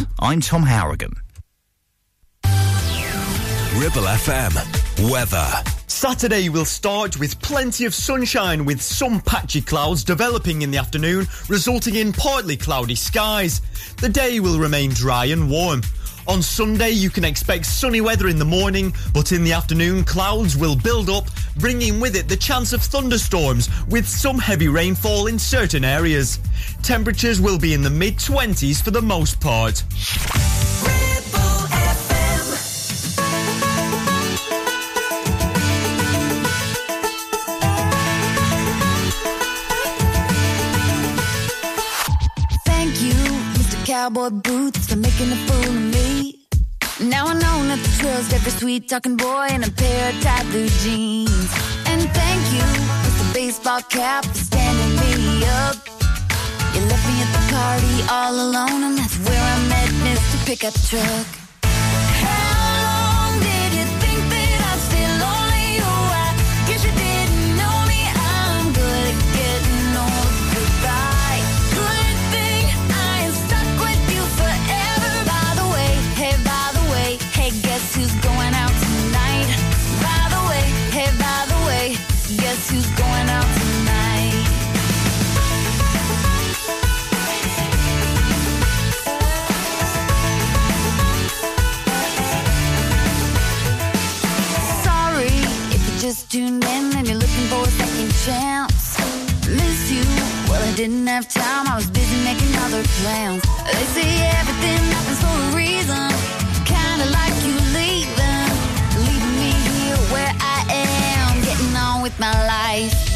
news. I'm Tom Harrigan. Ribble FM. Weather. Saturday will start with plenty of sunshine with some patchy clouds developing in the afternoon, resulting in partly cloudy skies. The day will remain dry and warm. On Sunday, you can expect sunny weather in the morning, but in the afternoon, clouds will build up, bringing with it the chance of thunderstorms with some heavy rainfall in certain areas. Temperatures will be in the mid 20s for the most part. Thank you, Mr. Cowboy Boots, for making a fool of me. Now I know not to trust every sweet talking boy in a pair of tight blue jeans. And thank you, Mr. Baseball Cap, for standing me up. You left me at the party all alone, and that's where I met Mr. Pickup Truck. Tuned in and you're looking for a second chance. Miss you. Well, I didn't have time. I was busy making other plans. They say everything happens for a reason. Kinda like you leaving, leaving me here where I am, getting on with my life.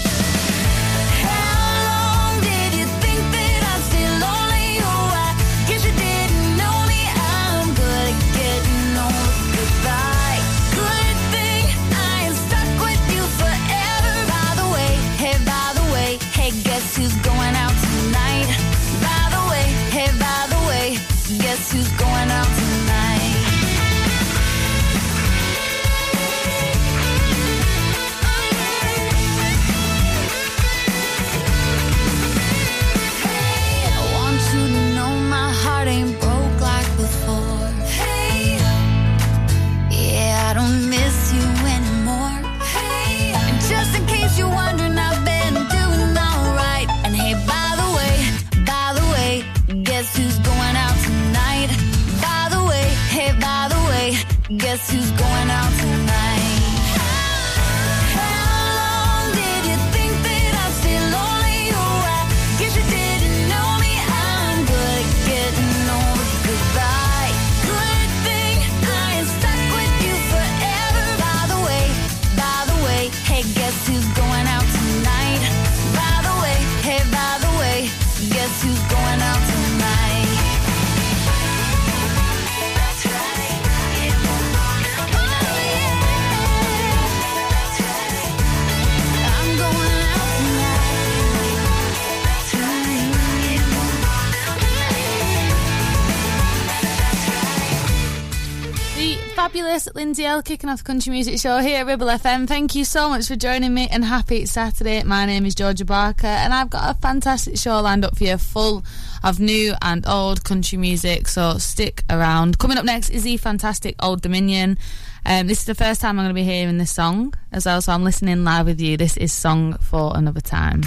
Fabulous kicking off the country music show here at Ribble FM. Thank you so much for joining me and happy Saturday. My name is Georgia Barker and I've got a fantastic show lined up for you full of new and old country music, so stick around. Coming up next is the fantastic Old Dominion. Um, this is the first time I'm going to be hearing this song as well, so I'm listening live with you. This is Song for Another Time.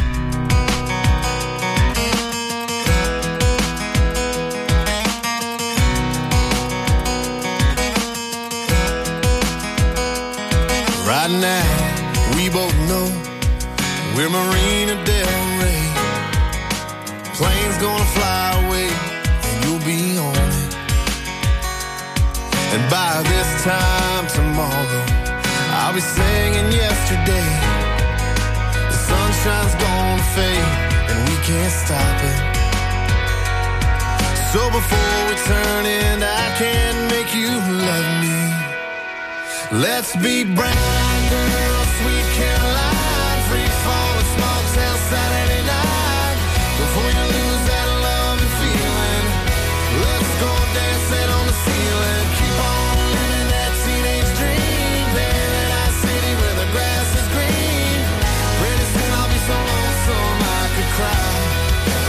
Right now, we both know we're Marina Del Rey. Plane's gonna fly away, and you'll be on it. And by this time tomorrow, I'll be singing yesterday. The sunshine's gonna fade, and we can't stop it. So before we turn in, I can make you love me. Let's be brown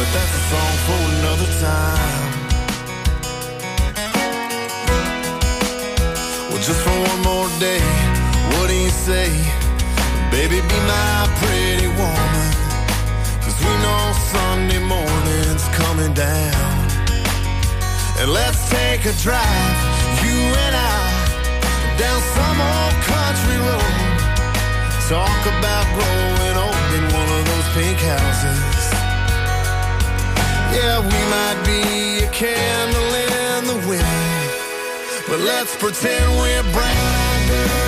but that's a song for another time. Well, just for one more day. What do you say? Baby, be my pretty woman. Cause we know Sunday morning's coming down. And let's take a drive, you and I, down some old country road. Talk about growing old in one of those pink houses. Yeah, we might be a candle in the wind, but let's pretend we're brown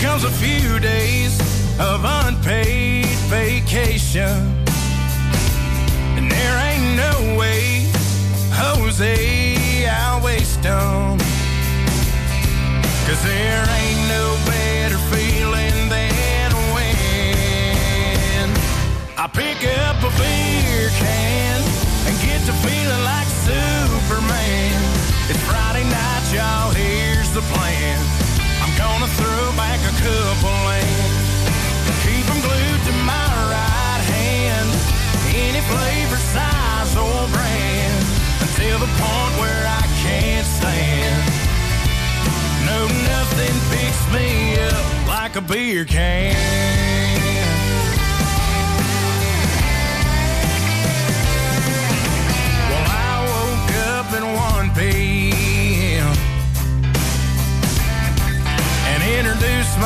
Comes a few days of unpaid vacation. And there ain't no way, Jose, I'll waste 'em. Cause there ain't no better feeling than when I pick up a beer can and get to feeling like Superman. It's Friday night, y'all, here's the plan. And keep 'em glued to my right hand. Any flavor, size, or brand until the point where I can't stand. No, nothing picks me up like a beer can.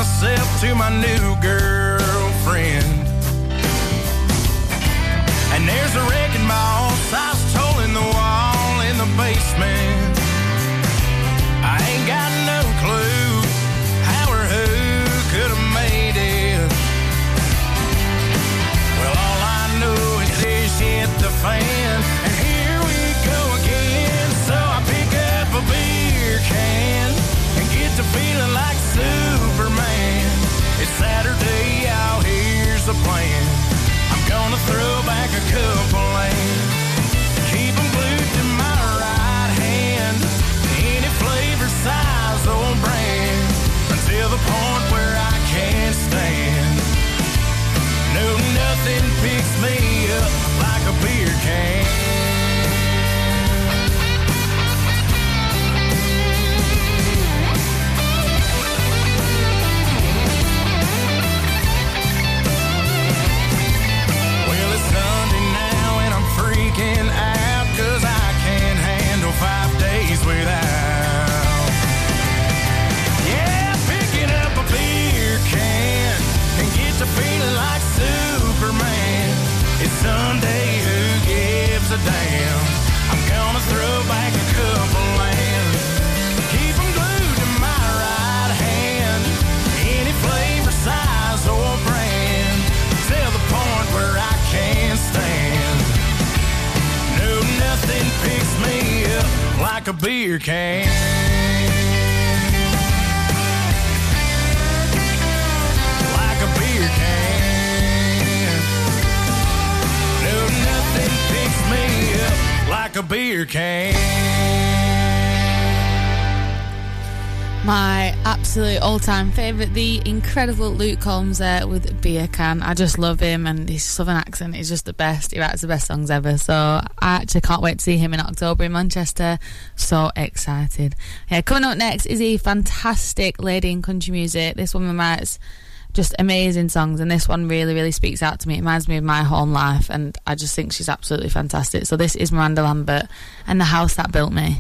Myself to my new girlfriend. Beer can. Like a beer can. No, nothing picks me up like a beer can. My absolute all-time favourite, the incredible Luke Combs there with Beer Can. I just love him, and his southern accent is just the best. He writes the best songs ever. So I actually can't wait to see him in October in Manchester. So excited! Yeah, coming up next is a fantastic lady in country music. This woman writes just amazing songs, and this one really, really speaks out to me. It reminds me of my home life, and I just think she's absolutely fantastic. So this is Miranda Lambert and the house that built me.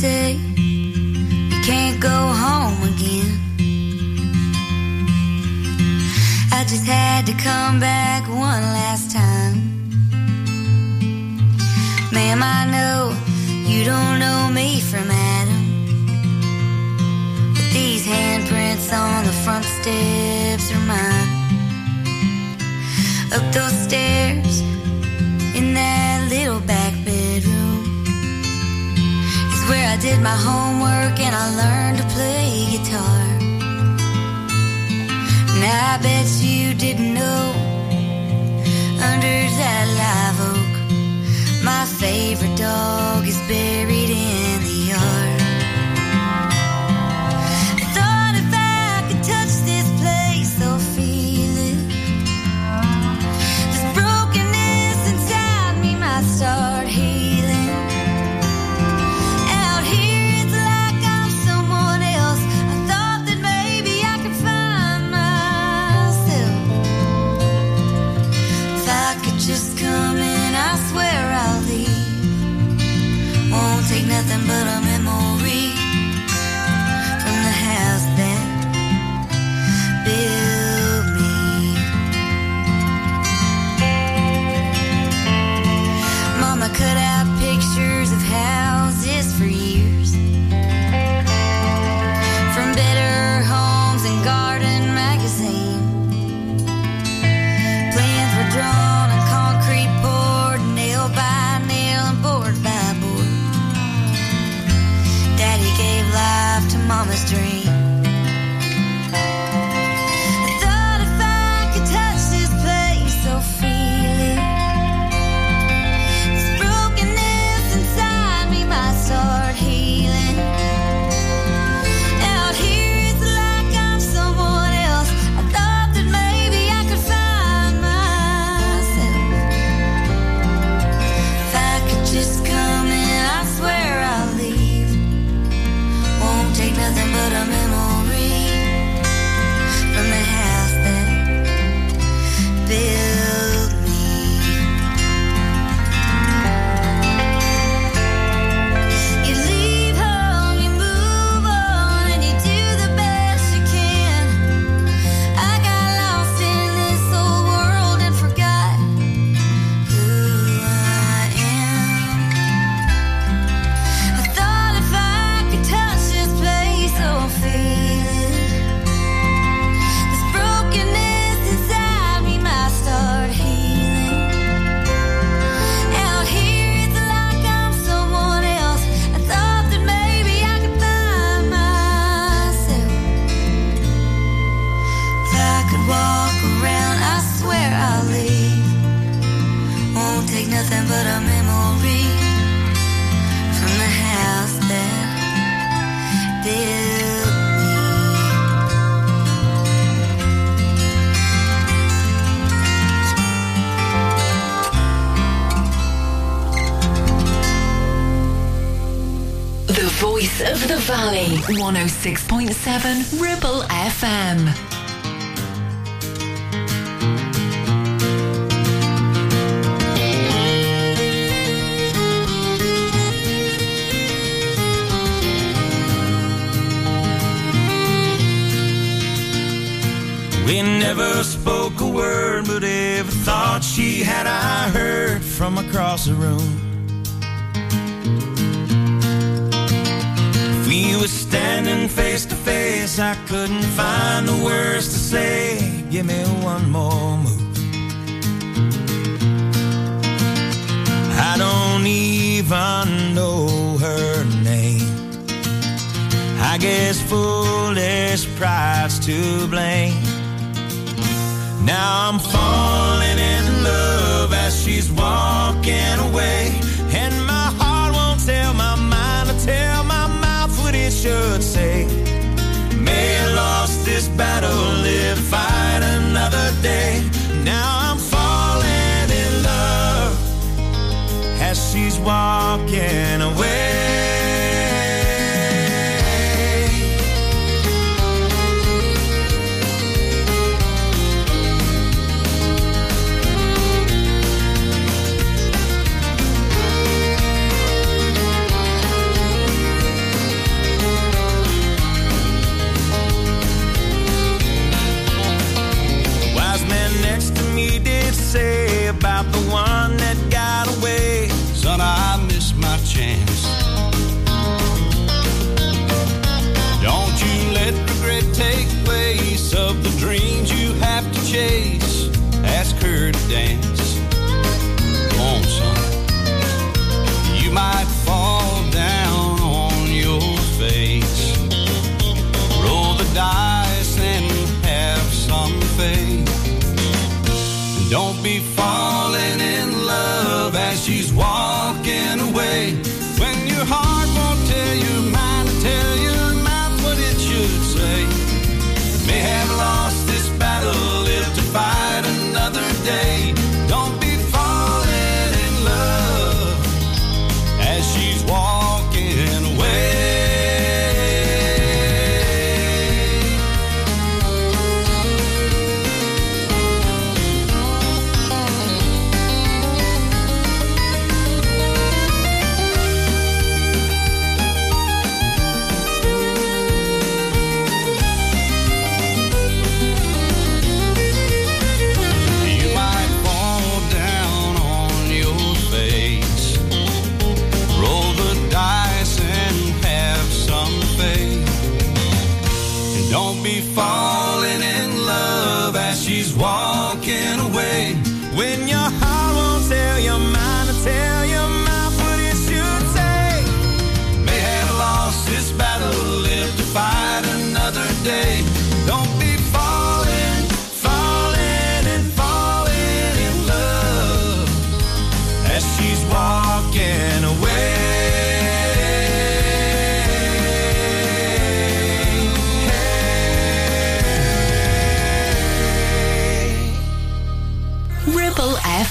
Say you can't go home again. I just had to come back one last time. Ma'am, I know you don't know me from Adam. But these handprints on the front steps are mine. Up those stairs in that little back bedroom where I did my homework and I learned to play guitar. Now I bet you didn't know under that live oak, my favorite dog is buried in 106.7 Ribble FM. We never spoke a word, but every thought she had I heard from across the room. Face to face, I couldn't find the words to say. Give me one more move. I don't even know her name. I guess foolish pride's to blame. Now I'm falling in love as she's walking away. And my heart won't tell my mind to tell my mouth what it should walking away.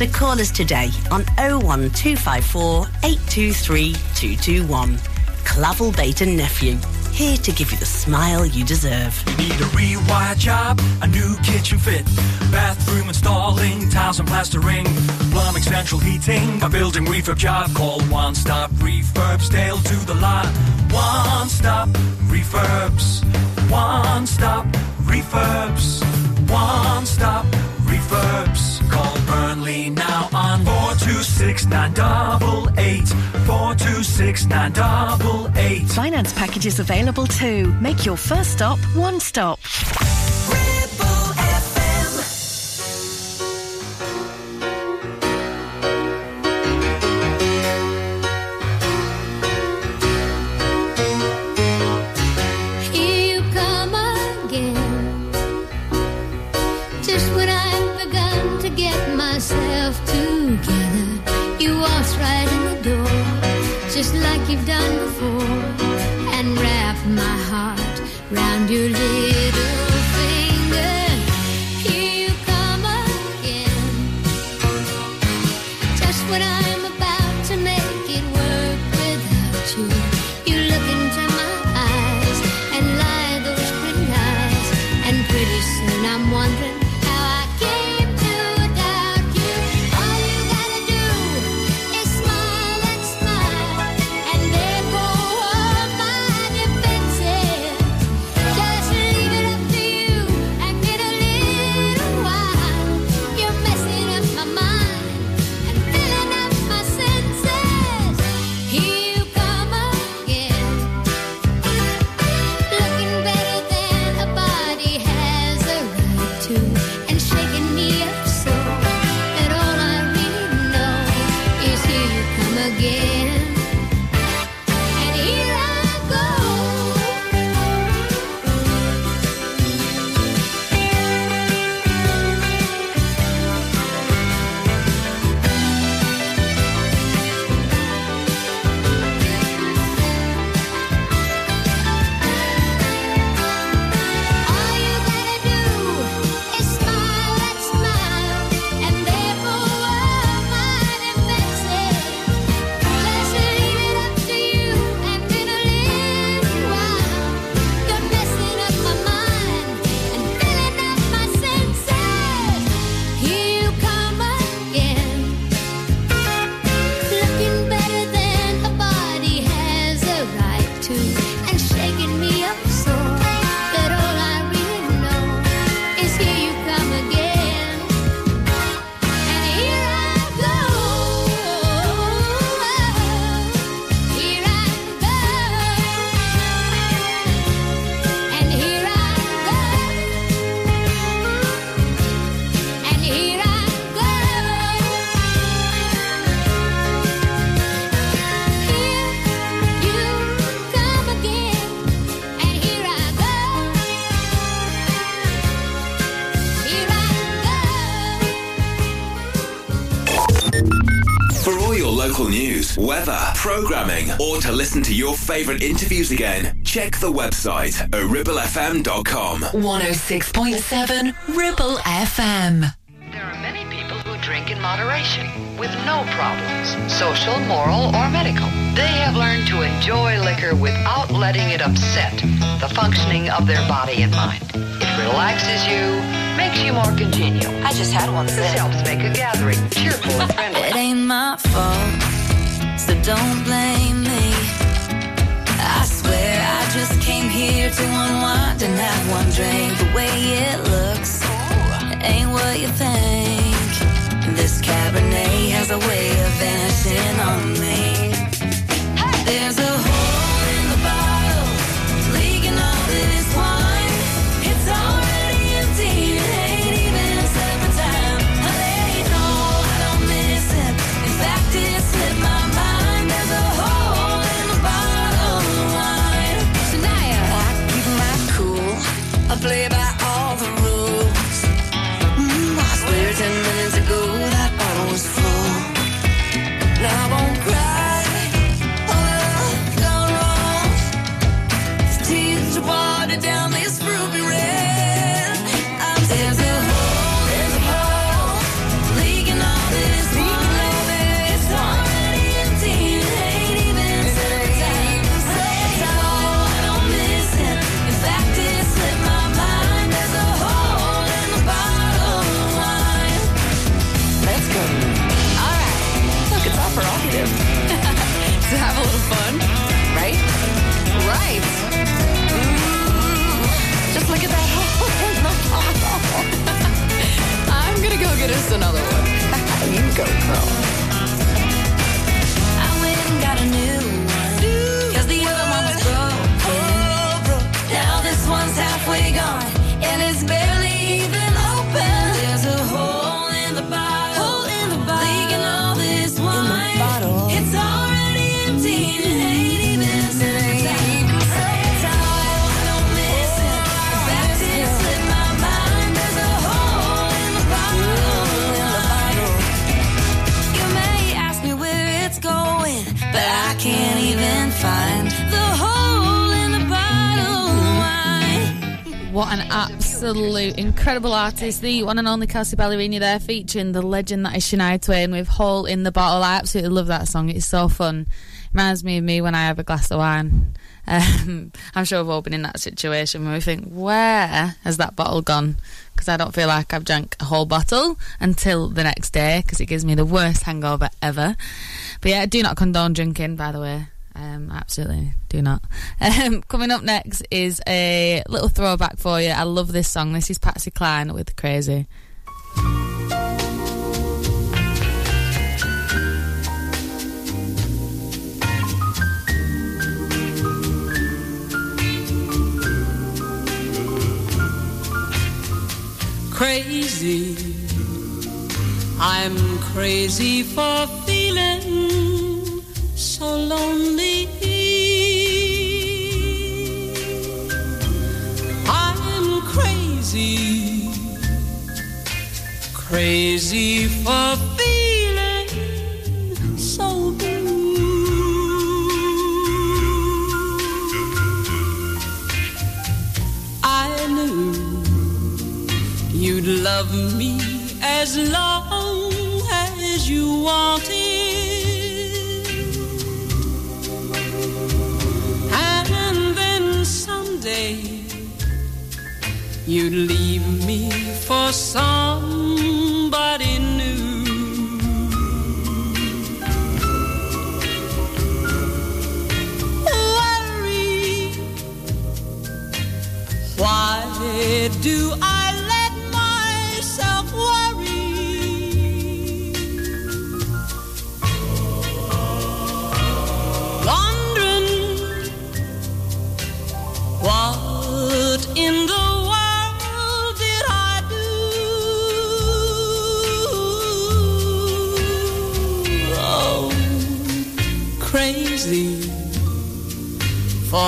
So call us today on 01254 823 221. Clavel Bait and Nephew, here to give you the smile you deserve. You need a rewire job, a new kitchen fit, bathroom installing, tiles and plastering, plumbing, central heating, a building refurb job. Call One Stop Refurbs, Dale to the lot. One Stop Refurbs, One Stop Refurbs, One Stop Refurbs. Call Burnley now on 426 988 426 988. Finance packages available too. Make your first stop one stop. Round your local news, weather, programming, or to listen to your favourite interviews again, check the website at ribblefm.com. 106.7 Ribble FM. There are many people who drink in moderation with no problems, social, moral, or medical. They have learned to enjoy liquor without letting it upset the functioning of their body and mind. It relaxes you, makes you more congenial. I just had one. This helps make a gathering cheerful and friendly. My fault, so don't blame me. I swear I just came here to unwind and have one drink. The way it looks ain't what you think. This Cabernet has a way of vanishing on me. There's a incredible artist, the one and only Kelsea Ballerini there, featuring the legend that is Shania Twain with Hole in the Bottle. I absolutely love that song. It's so fun. Reminds me of me when I have a glass of wine. Um, I'm sure we've all been in that situation where we think, where has that bottle gone? Because I don't feel like I've drank a whole bottle until the next day because it gives me the worst hangover ever. But yeah, do not condone drinking, by the way. Um, absolutely do not. Um, coming up next is a little throwback for you. I love this song. This is Patsy Cline with Crazy. crazy. I'm crazy for feeling so lonely. Crazy for feeling so blue. I knew You'd love me as long as you wanted. And then someday you'd leave me for somebody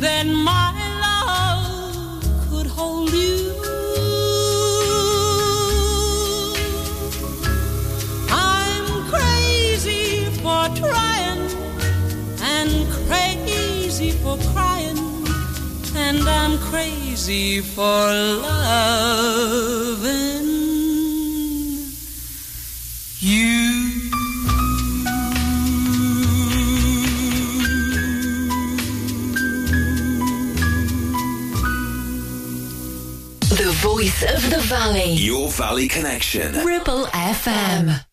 that my love could hold you. I'm crazy for trying and crazy for crying, and I'm crazy for loving voice of the valley. Your Valley Connection. Ribble FM.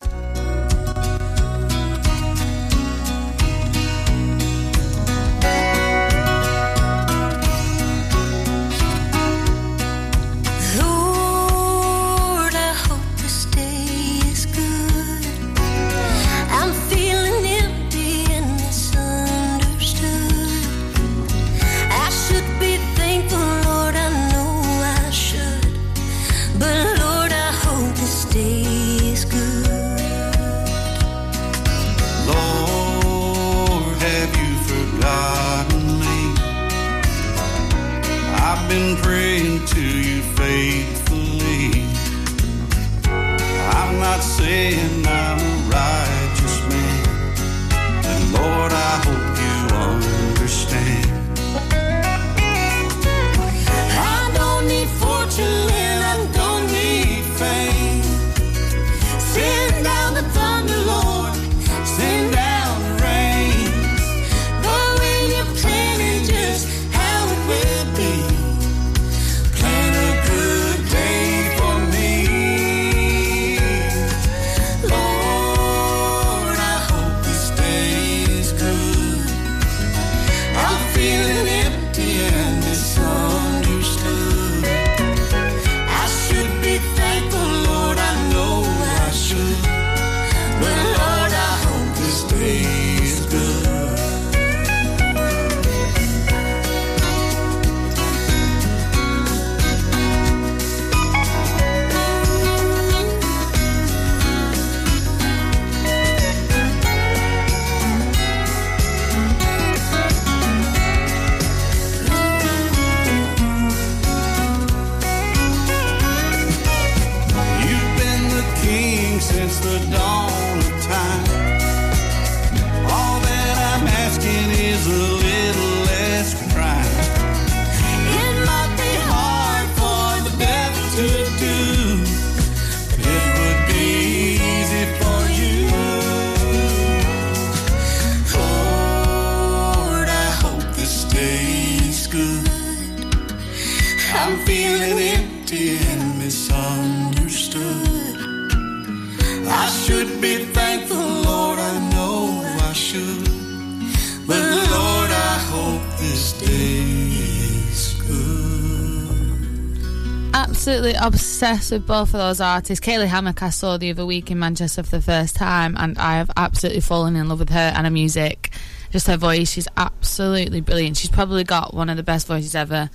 Obsessed with both of those artists. Caylee Hammack, I saw the other week in Manchester for the first time, and I have absolutely fallen in love with her and her music. Just her voice, she's absolutely brilliant. She's probably got one of the best voices ever.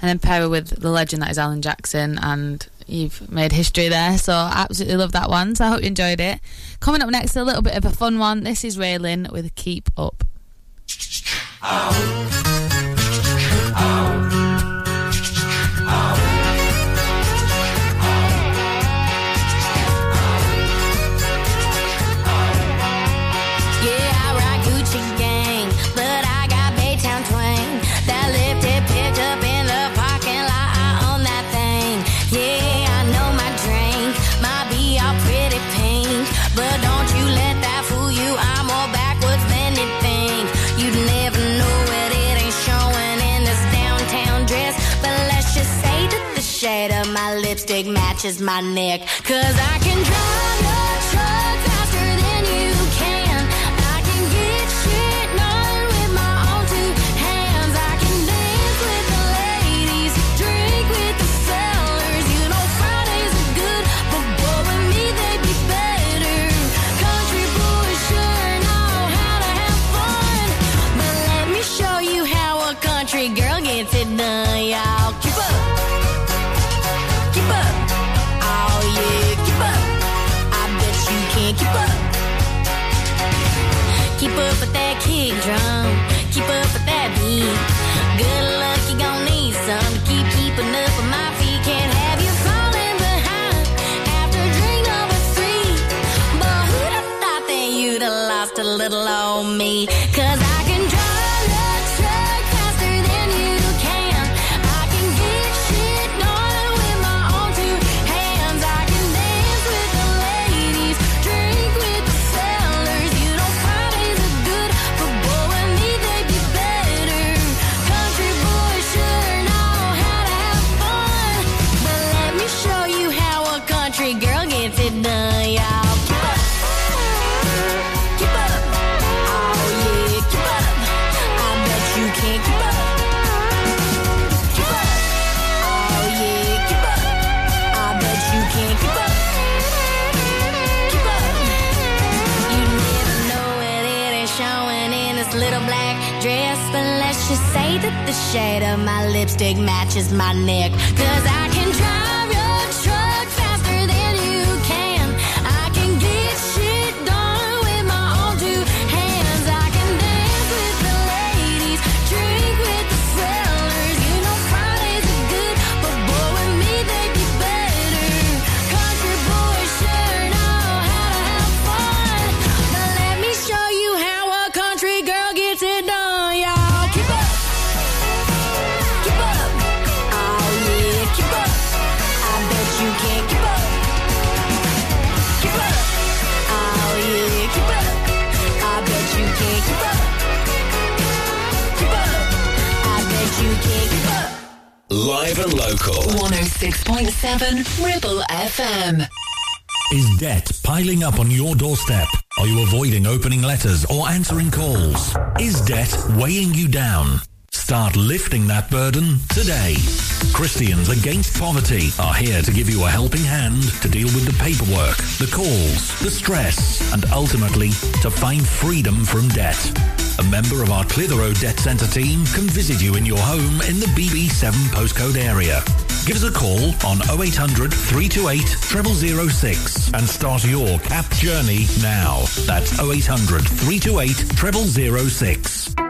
And then pair her with the legend that is Alan Jackson, and you've made history there. So absolutely love that one. So I hope you enjoyed it. Coming up next, a little bit of a fun one. This is RaeLynn with Keep Up. Yeah, matches my neck. Cause I can drive drum. Keep up with that beat. Good luck, you gon' need some to keep keeping up with my feet. Can't have you falling behind after drink number three. But who'd have thought that you'd have lost a little on me? Matches my neck. 106.7 Ribble FM. Is debt piling up on your doorstep? Are you avoiding opening letters or answering calls? Is debt weighing you down? Start lifting that burden today. Christians Against Poverty are here to give you a helping hand to deal with the paperwork, the calls, the stress, and ultimately to find freedom from debt. A member of our Clitheroe Debt Centre team can visit you in your home in the BB7 postcode area. Give us a call on 0800 328 0006 and start your CAP journey now. That's 0800 328 0006.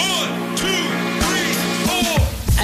And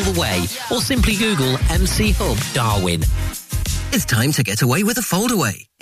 the way, or simply Google MC Hub Darwin. It's time to get away with a foldaway.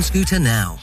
scooter now.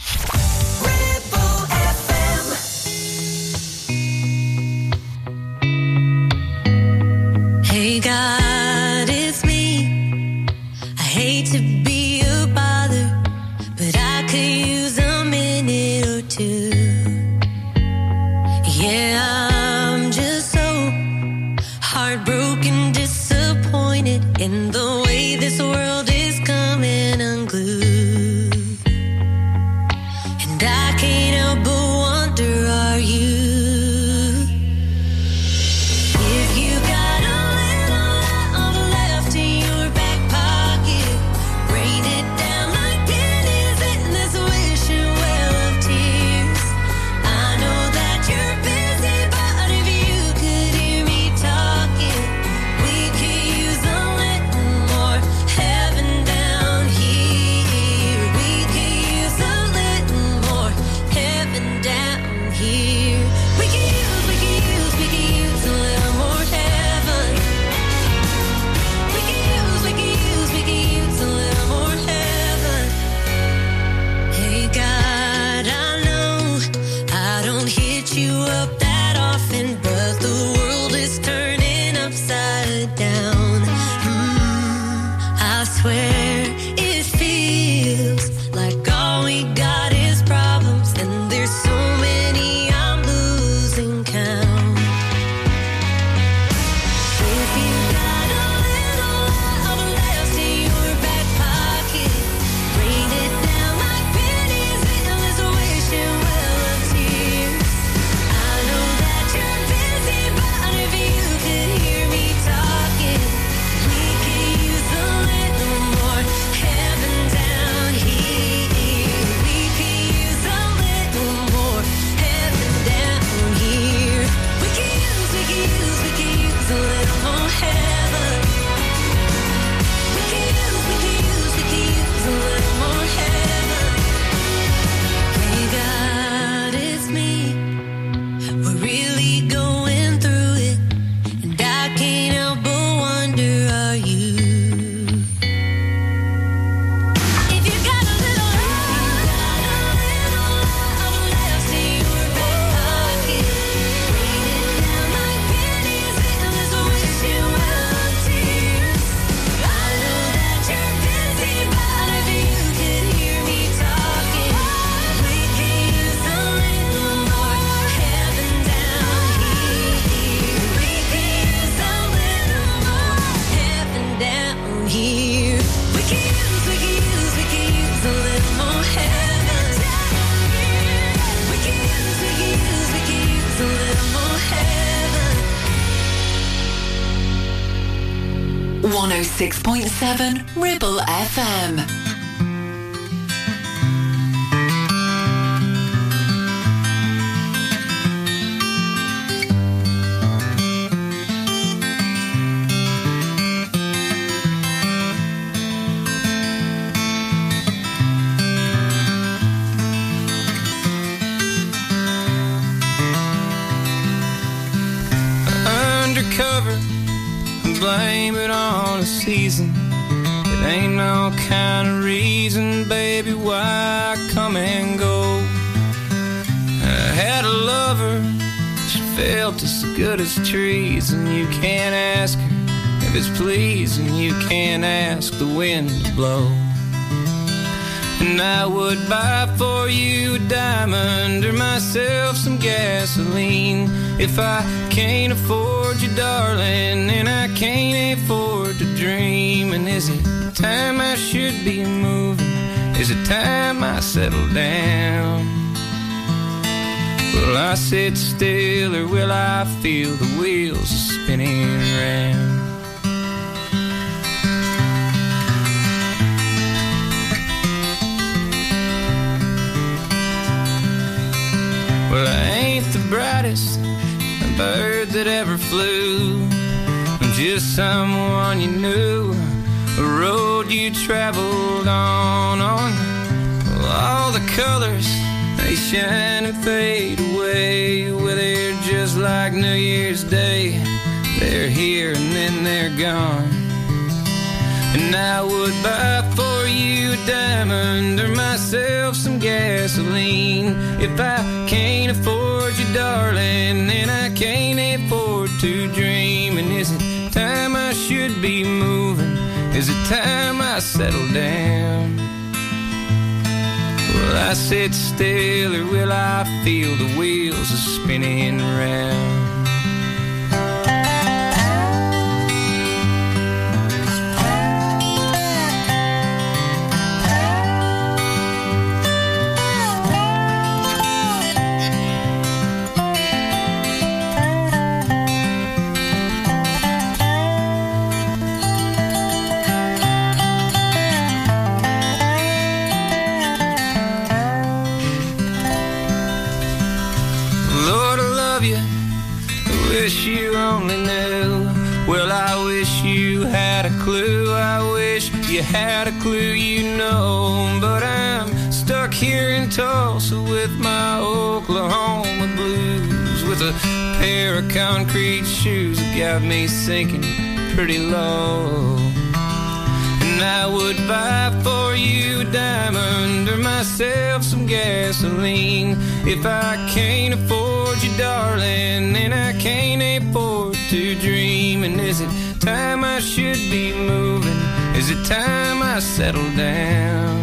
106.7 Ribble FM. Kind of reason, baby, why I come and go. I had a lover, she felt as good as trees, and you can't ask her If it's pleasing, you can't ask the wind to blow. And I would buy for you a diamond or myself some gasoline. If I can't afford you, darling, and I can't afford to dream. And is it time I should be moving? Is it time I settle down? Will I sit still or will I feel the wheels spinning round? Well, I ain't the brightest bird that ever flew. I'm just someone you knew, a road you traveled on. On all the colors they shine and fade away. Well, they're just like New Year's Day. They're here and then they're gone. And I would buy for you a diamond or myself some gasoline. If I can't afford you, darling, then I can't afford to dream. And is it time I should be moving? Is it time I settle down? Will I sit still or will I feel the wheels are spinning round? Got me sinking pretty low. And I would buy for you a diamond or myself some gasoline. If I can't afford you, darling, then I can't afford to dream. And is it time I should be moving? Is it time I settle down?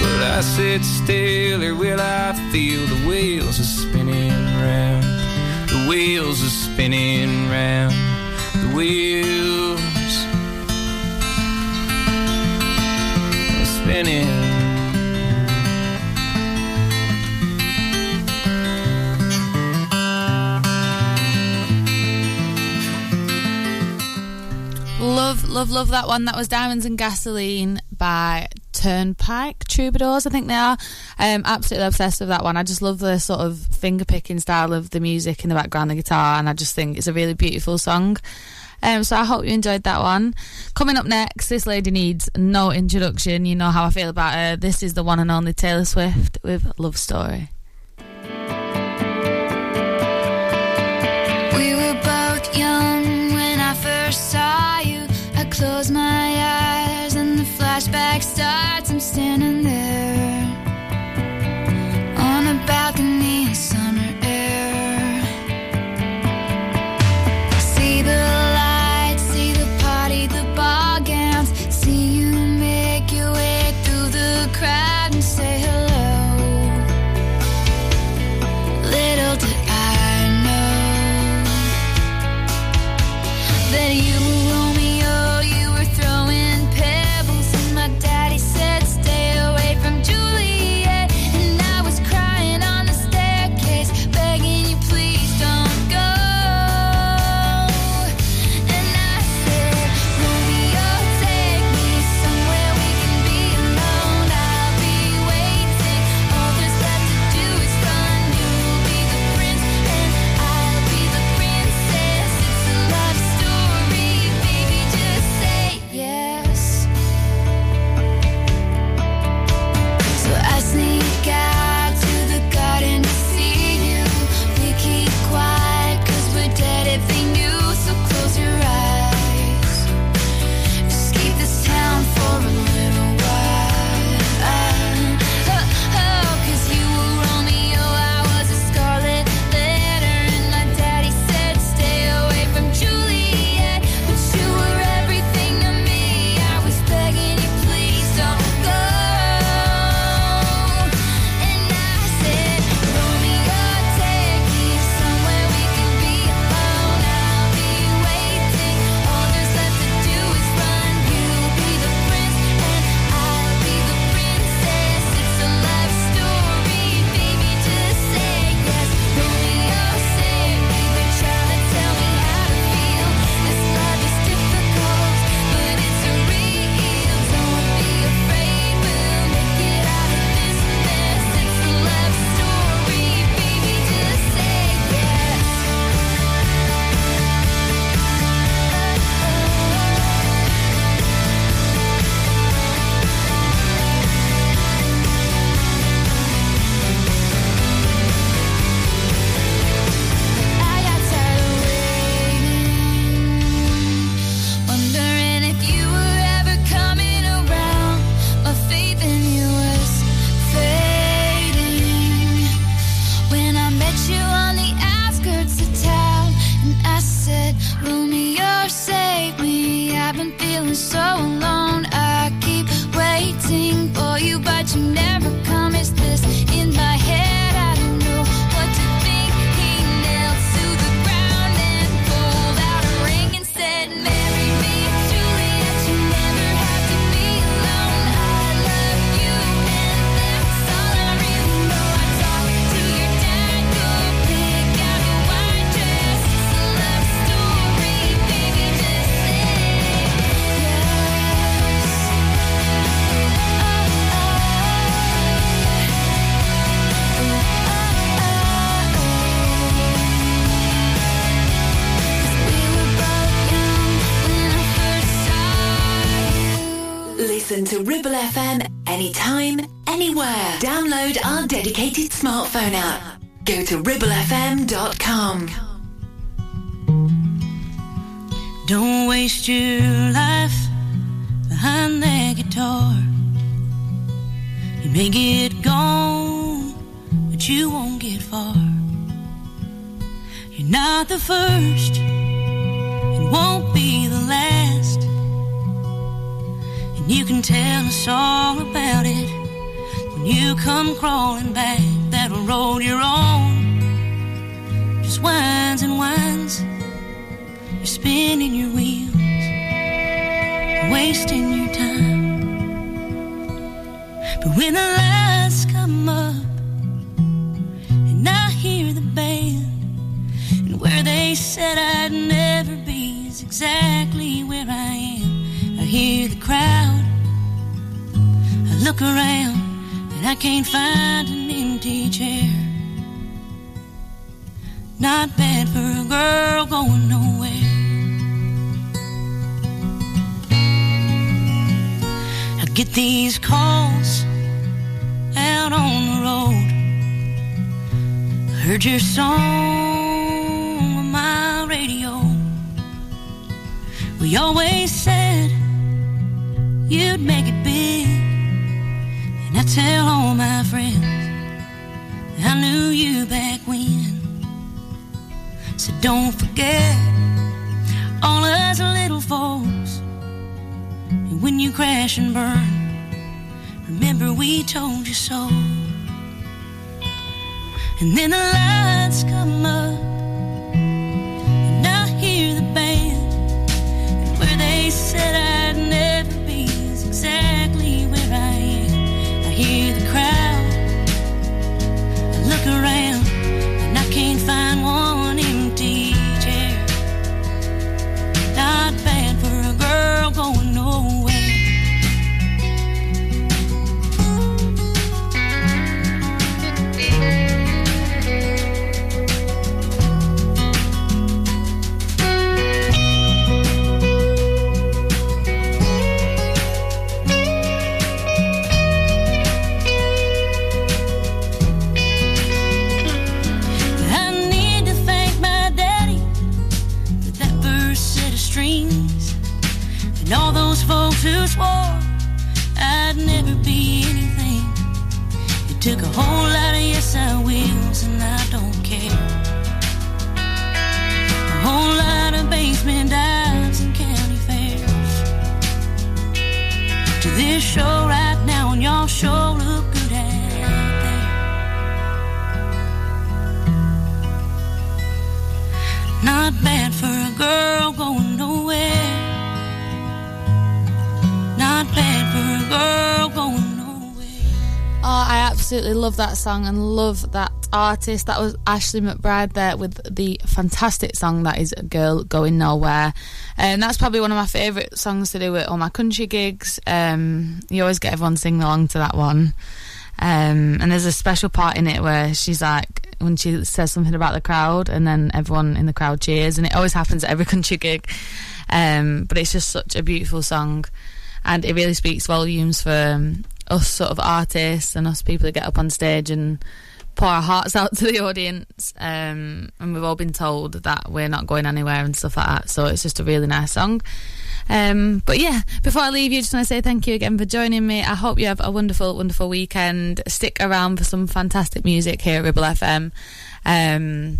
Will I sit still or will I feel the wheels are spinning round? The wheels are spinning round. The wheels spinning. Love, love, love that one. That was Diamonds and Gasoline by Turnpike Troubadours, I think they are. Um, absolutely obsessed with that one. I just love the sort of finger picking style of the music in the background, the guitar, and I just think it's a really beautiful song. Um, so I hope you enjoyed that one. Coming up next, this lady needs no introduction. You know how I feel about her. This is the one and only Taylor Swift with Love Story. Anytime, anywhere. Download our dedicated smartphone app. Go to ribblefm.com. Don't waste your life behind that guitar. You may get gone, but you won't get far. You're not the first, and won't be the last. And you can tell us all about it when you come crawling back that road you're on. Just winds and winds. You're spinning your wheels, wasting your time. But when the lights come up and I hear the band, and where they said I'd never be is exactly where I am. Hear the crowd, I look around, and I can't find an empty chair. Not bad for a girl going nowhere. I get these calls out on the road. Heard your song on my radio. We always said you'd make it big. And I tell all my friends I knew you back when. So don't forget all us little folks. And when you crash and burn, remember we told you so. And then the lights come up, I absolutely love that song and love that artist. That was Ashley McBryde there with the fantastic song that is Girl Going Nowhere. And that's probably one of my favourite songs to do at all my country gigs. Um, you always get everyone singing along to that one. Um, and there's a special part in it where she's like, when she says something about the crowd, and then everyone in the crowd cheers, and it always happens at every country gig. Um, but it's just such a beautiful song, and it really speaks volumes for um, us sort of artists and us people that get up on stage and pour our hearts out to the audience. Um, and we've all been told that we're not going anywhere and stuff like that. So it's just a really nice song. Um, but yeah, before I leave you, just want to say thank you again for joining me. I hope you have a wonderful, wonderful weekend. Stick around for some fantastic music here at Ribble FM. Um,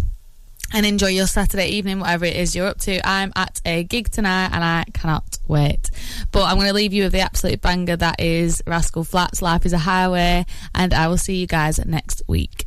and enjoy your Saturday evening, whatever it is you're up to. I'm at a gig tonight and I cannot wait. But I'm going to leave you with the absolute banger that is Rascal Flatts, Life is a Highway, and I will see you guys next week.